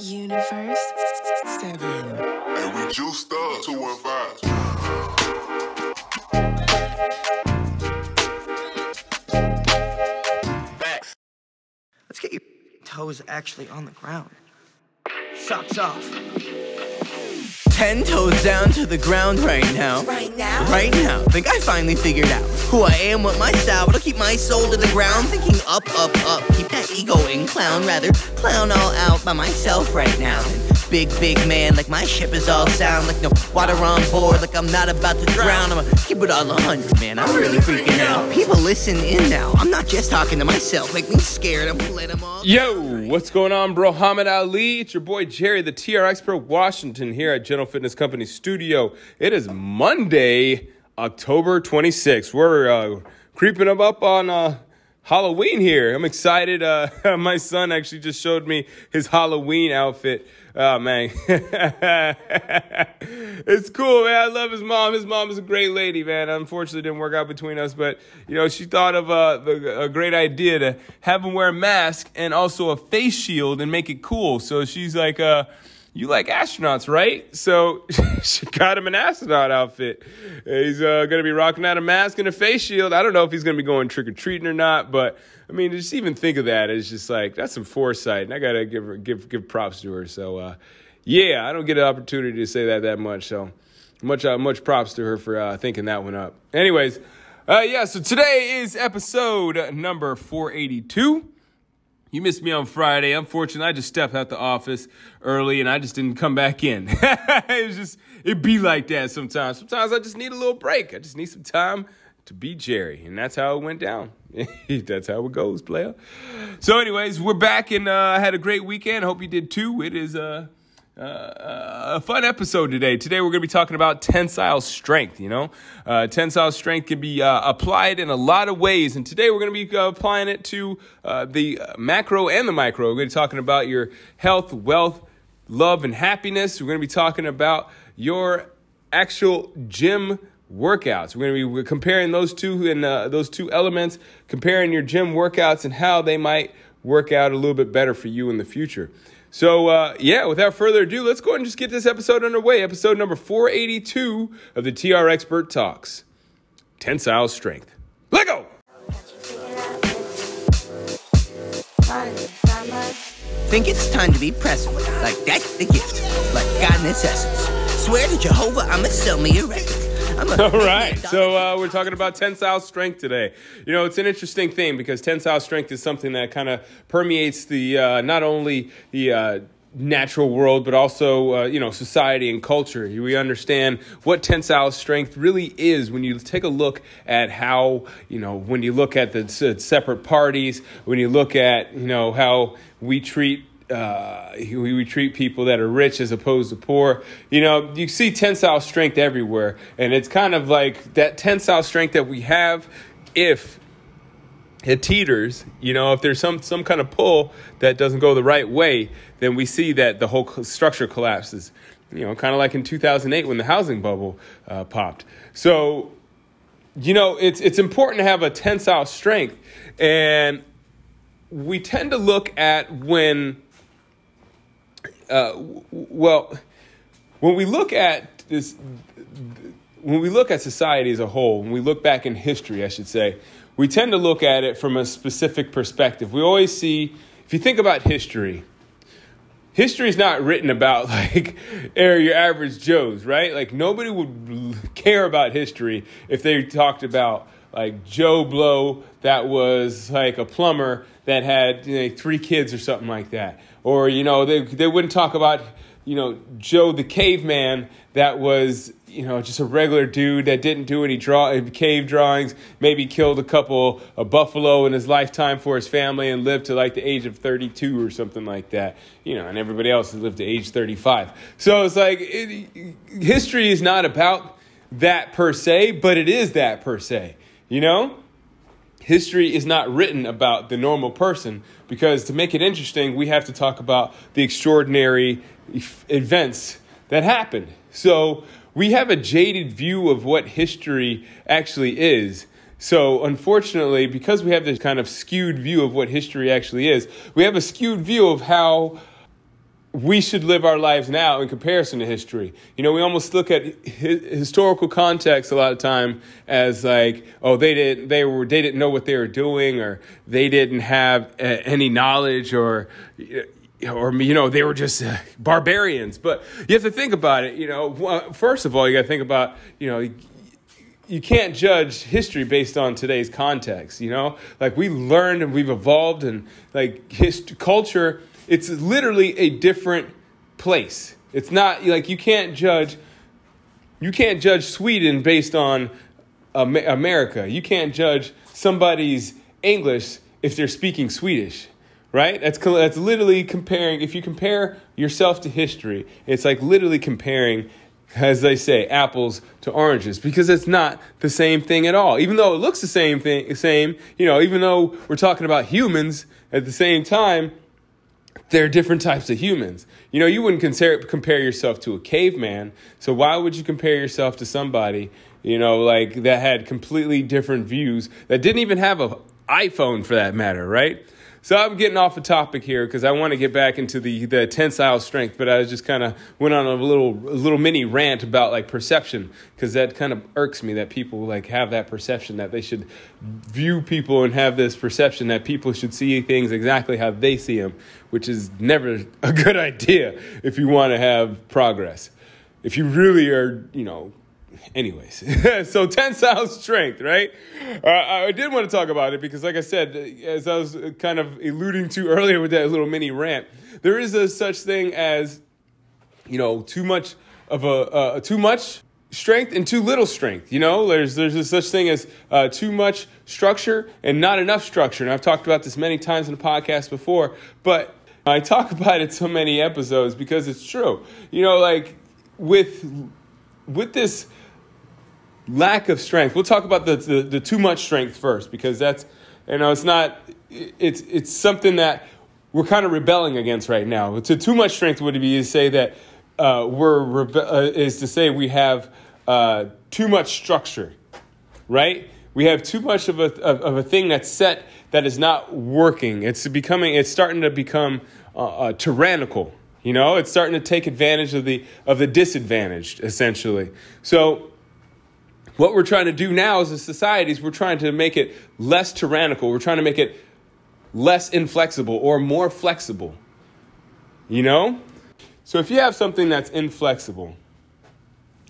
Universe 7. And we juiced up 215. Let's get your toes actually on the ground. Socks off. Ten toes down to the ground right now. Right now? Right now. Think I finally figured out who I am, what my style, what'll keep my soul to the ground. Thinking up, up, up. Keep that ego in clown. Rather clown all out by myself right now. Big, big man, like my ship is all sound. Like no water on board, like I'm not about to drown. I'ma keep it all a hundred, man. I'm really freaking out. People listen in now. I'm not just talking to myself. Make me scared. I'm let them all. Yo, what's going on, bro? Hamid Ali. It's your boy Jerry, the TRX Pro Washington here at General Fitness Company Studio. It is Monday, October 26th. We're uh, creeping up, up on uh, Halloween here. I'm excited. Uh, my son actually just showed me his Halloween outfit. Oh man, it's cool, man. I love his mom. His mom is a great lady, man. Unfortunately, didn't work out between us, but you know, she thought of uh, the, a great idea to have him wear a mask and also a face shield and make it cool. So she's like, uh, "You like astronauts, right?" So she got him an astronaut outfit. He's uh, gonna be rocking out a mask and a face shield. I don't know if he's gonna be going trick or treating or not, but I mean, just even think of that. It's just like that's some foresight, and I gotta give her, give give props to her. So uh, yeah, I don't get an opportunity to say that that much. So much uh, much props to her for uh, thinking that one up. Anyways, uh, yeah. So today is episode number four eighty two. You missed me on Friday. Unfortunately, I just stepped out the office early and I just didn't come back in. it was just it be like that sometimes. Sometimes I just need a little break. I just need some time to be Jerry, and that's how it went down. that's how it goes, player. So, anyways, we're back and uh, I had a great weekend. Hope you did too. It is uh, uh, a fun episode today. Today we're going to be talking about tensile strength. You know, uh, tensile strength can be uh, applied in a lot of ways, and today we're going to be uh, applying it to uh, the macro and the micro. We're going to be talking about your health, wealth, love, and happiness. We're going to be talking about your actual gym workouts. We're going to be comparing those two and uh, those two elements, comparing your gym workouts and how they might work out a little bit better for you in the future. So, uh, yeah, without further ado, let's go ahead and just get this episode underway. Episode number 482 of the TRX Pro Talks Tensile Strength. Let go! Think it's time to be present. Like that's the gift. Like God in its essence. Swear to Jehovah, I'ma sell me a record. All right, so uh, we're talking about tensile strength today. You know, it's an interesting thing because tensile strength is something that kind of permeates the uh, not only the uh, natural world but also uh, you know society and culture. We understand what tensile strength really is when you take a look at how you know when you look at the separate parties, when you look at you know how we treat uh, we, treat people that are rich as opposed to poor. You know, you see tensile strength everywhere, and it's kind of like that tensile strength that we have if it teeters. You know, if there's some some kind of pull that doesn't go the right way, then we see that the whole structure collapses. You know, kind of like in 2008 when the housing bubble uh, popped. So, you know, it's it's important to have a tensile strength, and we tend to look at when uh, well, when we look at this, when we look at society as a whole, when we look back in history, I should say, we tend to look at it from a specific perspective. We always see, if you think about history, history is not written about like your average Joes, right? Like nobody would care about history if they talked about like Joe Blow that was like a plumber that had you know, three kids or something like that, or you know they they wouldn't talk about you know Joe the caveman that was you know just a regular dude that didn't do any draw cave drawings, maybe killed a couple a buffalo in his lifetime for his family and lived to like the age of 32 or something like that. You know, and everybody else has lived to age 35. So it's like it, history is not about that per se, but it is that per se. You know? History is not written about the normal person because to make it interesting, we have to talk about the extraordinary events that happened. So we have a jaded view of what history actually is. So, unfortunately, because we have this kind of skewed view of what history actually is, we have a skewed view of how we should live our lives now in comparison to history. You know, we almost look at hi- historical context a lot of time as like, oh, they didn't, they were, they didn't know what they were doing, or they didn't have uh, any knowledge, or, or you know, they were just uh, barbarians. But you have to think about it. You know, first of all, you got to think about, you know you can't judge history based on today's context you know like we learned and we've evolved and like his culture it's literally a different place. It's not like you can't judge you can't judge sweden based on america. You can't judge somebody's english if they're speaking swedish right? That's that's literally comparing if you compare yourself to history it's like literally comparing as they say, apples to oranges, because it's not the same thing at all. Even though it looks the same thing, same, you know, even though we're talking about humans at the same time, they're different types of humans. You know, you wouldn't compare, compare yourself to a caveman, so why would you compare yourself to somebody, you know, like that had completely different views, that didn't even have an iPhone for that matter, right? So I'm getting off the topic here because I want to get back into the the tensile strength, but I just kind of went on a little a little mini rant about like perception because that kind of irks me that people like have that perception that they should view people and have this perception that people should see things exactly how they see them, which is never a good idea if you want to have progress. If you really are, you know, anyways, so tensile strength, right? Uh, I did want to talk about it because, like I said, as I was kind of alluding to earlier with that little mini rant, there is a such thing as, you know, too much of a uh, too much strength and too little strength. You know, there's there's a such thing as uh, too much structure and not enough structure. And I've talked about this many times in the podcast before, but I talk about it so many episodes because it's true. You know, like with with this lack of strength. We'll talk about the, the, the too much strength first because that's you know it's not it's it's something that we're kind of rebelling against right now. To too much strength would be to say that uh, we're rebe- uh, is to say we have uh, too much structure, right? We have too much of a of, of, a thing that's set that is not working. It's becoming it's starting to become uh, uh, tyrannical. You know, it's starting to take advantage of the of the disadvantaged essentially. So what we're trying to do now as a society is we're trying to make it less tyrannical. We're trying to make it less inflexible or more flexible. You know? So if you have something that's inflexible,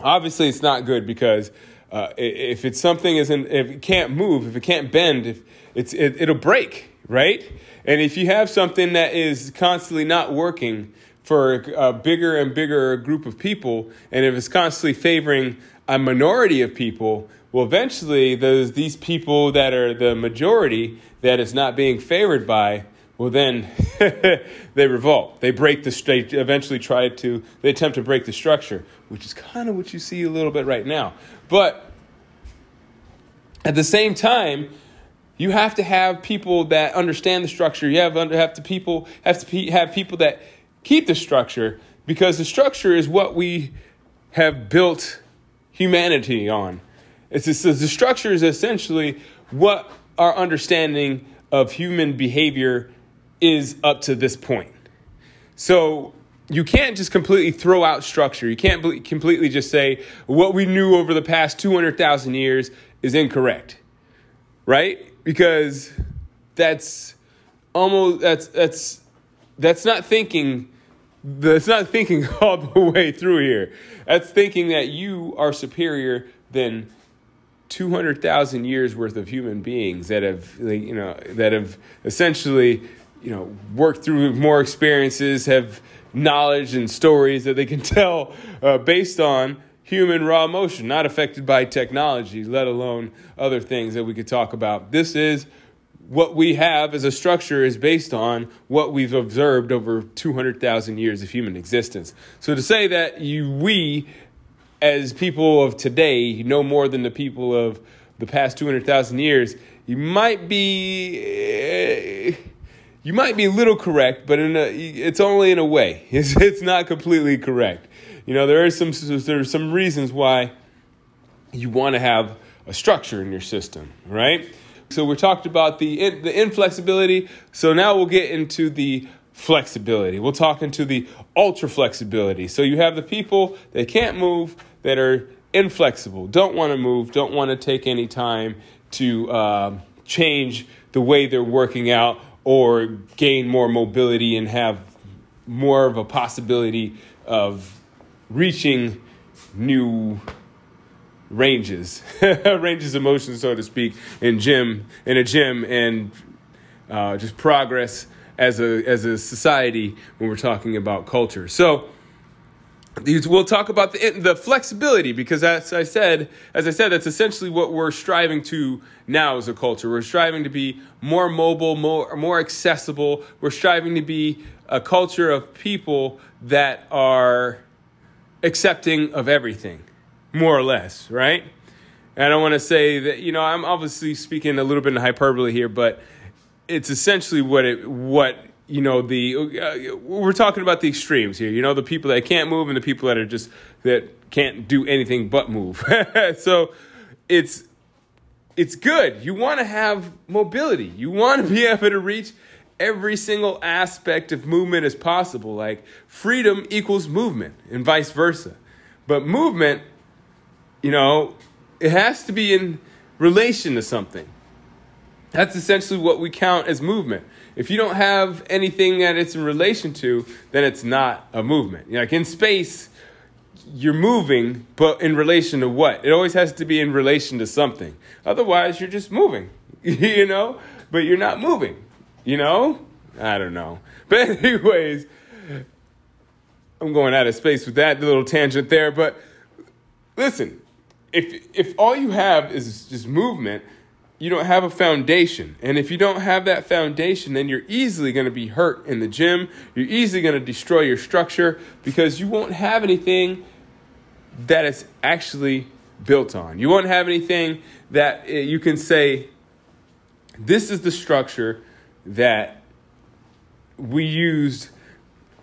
obviously it's not good because uh, if it's something isn't, if it can't move, if it can't bend, if it's, it, it'll break, right? And if you have something that is constantly not working for a bigger and bigger group of people, and if it's constantly favoring a minority of people, well, eventually those these people that are the majority that is not being favored by, well, then they revolt. They break the state. Eventually, try to they attempt to break the structure, which is kind of what you see a little bit right now. But at the same time, you have to have people that understand the structure. You have under, have to people have to have people that keep the structure because the structure is what we have built humanity on. It's the structure is essentially what our understanding of human behavior is up to this point. So you can't just completely throw out structure. You can't completely just say what we knew over the past 200,000 years is incorrect. Right? Because that's almost that's that's that's not thinking that's not thinking all the way through here. That's thinking that you are superior than 200,000 years worth of human beings that have, you know, that have essentially, you know, worked through more experiences, have knowledge and stories that they can tell uh, based on human raw emotion, not affected by technology, let alone other things that we could talk about. This is what we have as a structure is based on what we've observed over 200,000 years of human existence. So to say that you, we, as people of today, know more than the people of the past 200,000 years, you might be. Eh, you might be a little correct, but in a, it's only in a way. It's, it's not completely correct. You know, there are some there are some reasons why you want to have a structure in your system, right? So we talked about the the inflexibility. So now we'll get into the flexibility. We'll talk into the ultra flexibility. So you have the people that can't move that are inflexible, don't want to move, don't want to take any time to uh, change the way they're working out or gain more mobility and have more of a possibility of reaching new ranges, ranges of motion, so to speak, in gym in a gym and uh, just progress as a as a society when we're talking about culture. So these we'll talk about the the flexibility because as I said, as I said, that's essentially what we're striving to now as a culture. We're striving to be more mobile, more more accessible. We're striving to be a culture of people that are accepting of everything, more or less, right? And I don't want to say that you know I'm obviously speaking a little bit in hyperbole here, but it's essentially what it what you know the uh, we're talking about the extremes here. You know the people that can't move and the people that are just that can't do anything but move. so it's it's good. You want to have mobility. You want to be able to reach every single aspect of movement as possible. Like freedom equals movement and vice versa. But movement, you know, it has to be in relation to something. That's essentially what we count as movement. If you don't have anything that it's in relation to, then it's not a movement. Like in space, you're moving, but in relation to what? It always has to be in relation to something. Otherwise, you're just moving, you know, but you're not moving, you know? I don't know. But, anyways, I'm going out of space with that little tangent there. But listen, if, if all you have is just movement, you don't have a foundation. And if you don't have that foundation, then you're easily going to be hurt in the gym. You're easily going to destroy your structure because you won't have anything that it's actually built on. You won't have anything that eh, you can say, this is the structure that we used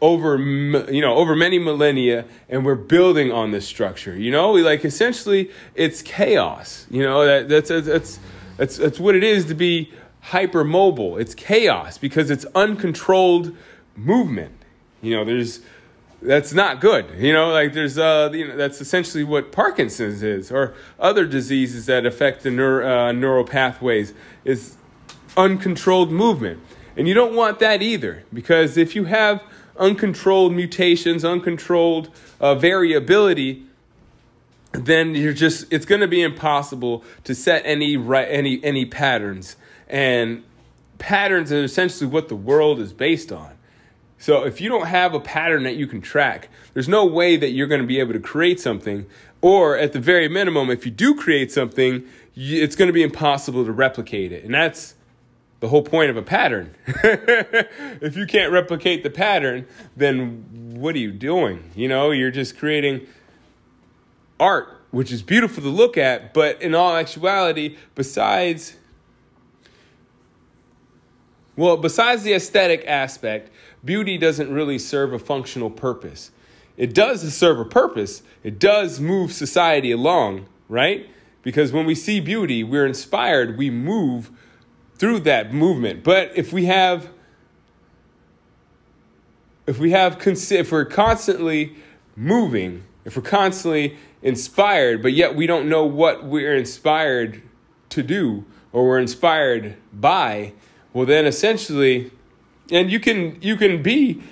over you know over many millennia and we're building on this structure you know we like essentially it's chaos you know that that's that's that's, that's what it is to be hypermobile. It's chaos because it's uncontrolled movement. You know, there's that's not good. You know, like there's uh, you know, that's essentially what Parkinson's is, or other diseases that affect the neuro, uh, neural pathways is uncontrolled movement, and you don't want that either because if you have uncontrolled mutations, uncontrolled uh, variability, then you're just it's going to be impossible to set any right any any patterns. And patterns are essentially what the world is based on. So if you don't have a pattern that you can track there's no way that you're going to be able to create something. Or at the very minimum if you do create something it's going to be impossible to replicate it. And that's the whole point of a pattern if you can't replicate the pattern then what are you doing you know you're just creating art, which is beautiful to look at, but in all actuality, besides well, besides the aesthetic aspect, beauty doesn't really serve a functional purpose. It does serve a purpose. It does move society along, right? Because when we see beauty, we're inspired, we move through that movement. But if we have if we have if we're constantly moving, if we're constantly inspired, but yet we don't know what we're inspired to do or we're inspired by, well then essentially and you can you can be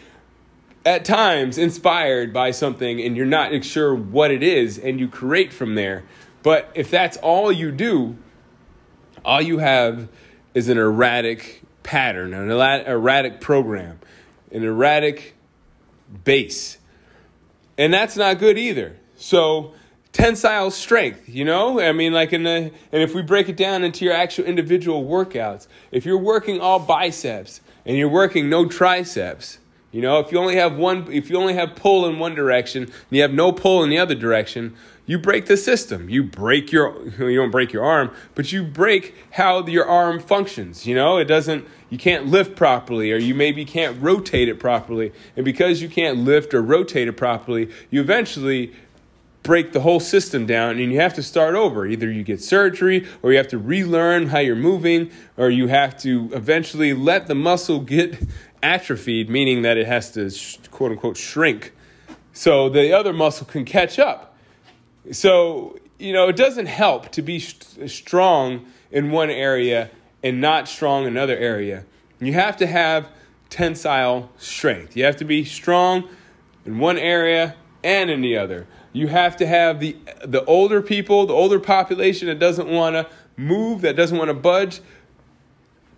at times inspired by something and you're not sure what it is and you create from there. But if that's all you do, all you have is an erratic pattern, an erratic program, an erratic base. And that's not good either. So tensile strength, you know? I mean, like in the, and if we break it down into your actual individual workouts, if you're working all biceps and you're working no triceps, you know, if you only have one, if you only have pull in one direction and you have no pull in the other direction, you break the system. You break your, you don't break your arm, but you break how your arm functions. You know, it doesn't, you can't lift properly or you maybe can't rotate it properly. And because you can't lift or rotate it properly, you eventually break the whole system down and you have to start over. Either you get surgery or you have to relearn how you're moving or you have to eventually let the muscle get atrophied, meaning that it has to quote unquote shrink so the other muscle can catch up. So, you know, it doesn't help to be st- strong in one area and not strong in another area. You have to have tensile strength. You have to be strong in one area and in the other. You have to have the the older people, the older population that doesn't want to move, that doesn't want to budge,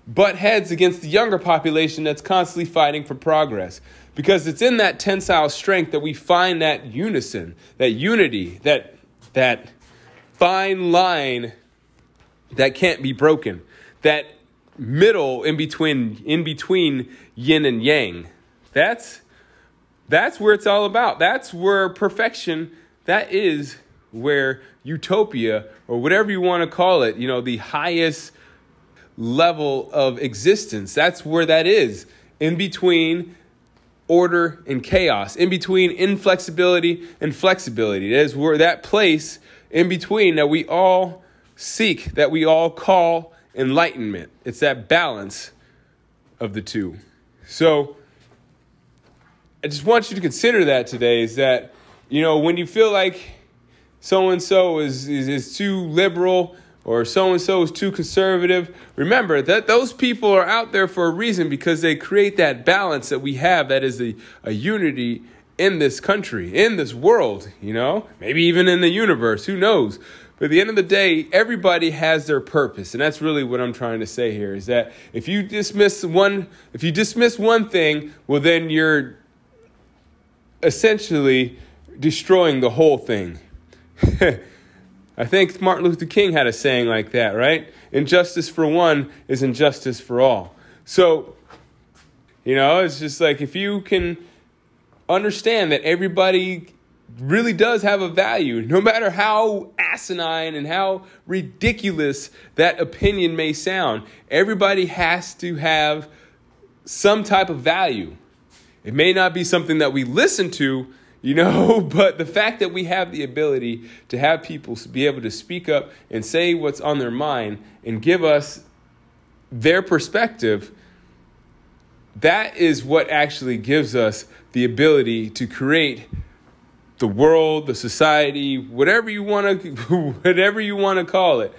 butt heads against the younger population that's constantly fighting for progress. Because it's in that tensile strength that we find that unison, that unity, that that fine line that can't be broken, that middle in between in between yin and yang. That's that's where it's all about. That's where perfection, that is where utopia or whatever you want to call it, you know, the highest level of existence. That's where that is. In between order and chaos, in between inflexibility and flexibility. That is where that place in between that we all seek, that we all call enlightenment. It's that balance of the two. So I just want you to consider that today is that, you know, when you feel like so and so is is too liberal or so and so is too conservative. Remember that those people are out there for a reason because they create that balance that we have that is a, a unity in this country, in this world, you know, maybe even in the universe, who knows. But at the end of the day, everybody has their purpose. And that's really what I'm trying to say here is that if you dismiss one if you dismiss one thing, well then you're essentially destroying the whole thing. I think Martin Luther King had a saying like that, right? Injustice for one is injustice for all. So, you know, it's just like if you can understand that everybody really does have a value, no matter how asinine and how ridiculous that opinion may sound, everybody has to have some type of value. It may not be something that we listen to, you know, but the fact that we have the ability to have people be able to speak up and say what's on their mind and give us their perspective, that is what actually gives us the ability to create the world, the society, whatever you want to whatever you want to call it.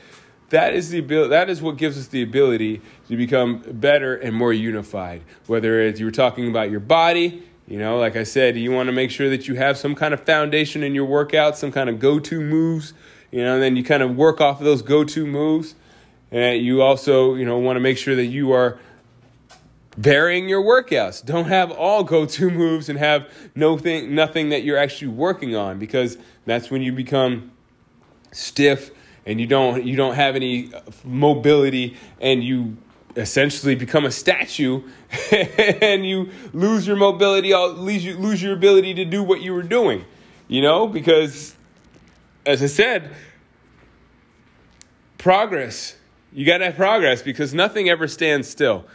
That is the ability, that is what gives us the ability to become better and more unified. Whether it's you were talking about your body, you know, like I said, you want to make sure that you have some kind of foundation in your workout, some kind of go to moves, you know, and then you kind of work off of those go to moves. And you also, you know, want to make sure that you are varying your workouts. Don't have all go to moves and have no thing, nothing that you're actually working on because that's when you become stiff and you don't you don't have any uh, mobility and you essentially become a statue and you lose your mobility, lose you lose your ability to do what you were doing. You know, because as I said, progress. You got to have progress because nothing ever stands still.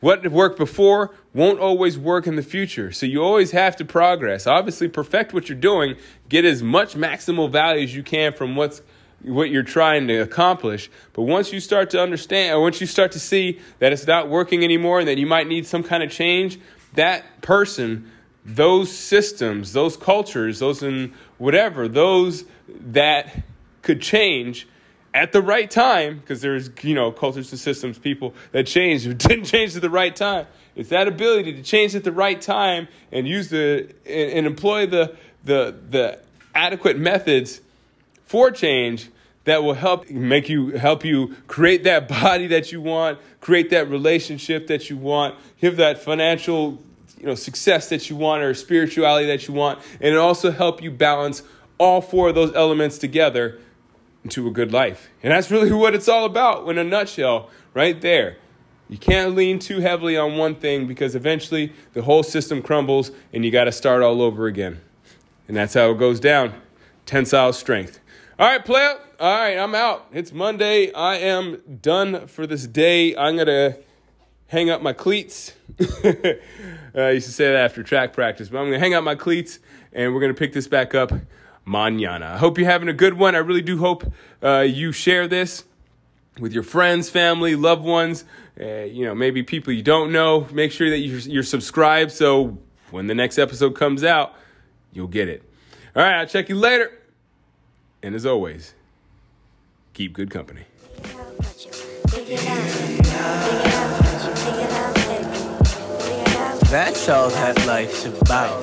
What worked before won't always work in the future. So you always have to progress. Obviously, perfect what you're doing, get as much maximal value as you can from what's what you're trying to accomplish. But once you start to understand, or once you start to see that it's not working anymore and that you might need some kind of change, that person, those systems, those cultures, those in whatever, those that could change at the right time, because there's, you know, cultures and systems, people that change who didn't change at the right time. It's that ability to change at the right time and use the and, and employ the the the adequate methods for change that will help make you help you create that body that you want, create that relationship that you want, give that financial you know success that you want or spirituality that you want, and it also help you balance all four of those elements together into a good life. And that's really what it's all about in a nutshell, right there. You can't lean too heavily on one thing because eventually the whole system crumbles and you got to start all over again. And that's how it goes down. Tensile strength. All right, player. All right, I'm out. It's Monday. I am done for this day. I'm going to hang up my cleats. Uh, I used to say that after track practice, but I'm going to hang up my cleats and we're going to pick this back up manana. I hope you're having a good one. I really do hope uh, you share this with your friends, family, loved ones, uh, you know, maybe people you don't know. Make sure that you're, you're subscribed so when the next episode comes out, you'll get it. All right, I'll check you later. And as always, keep good company. That's all that life's about.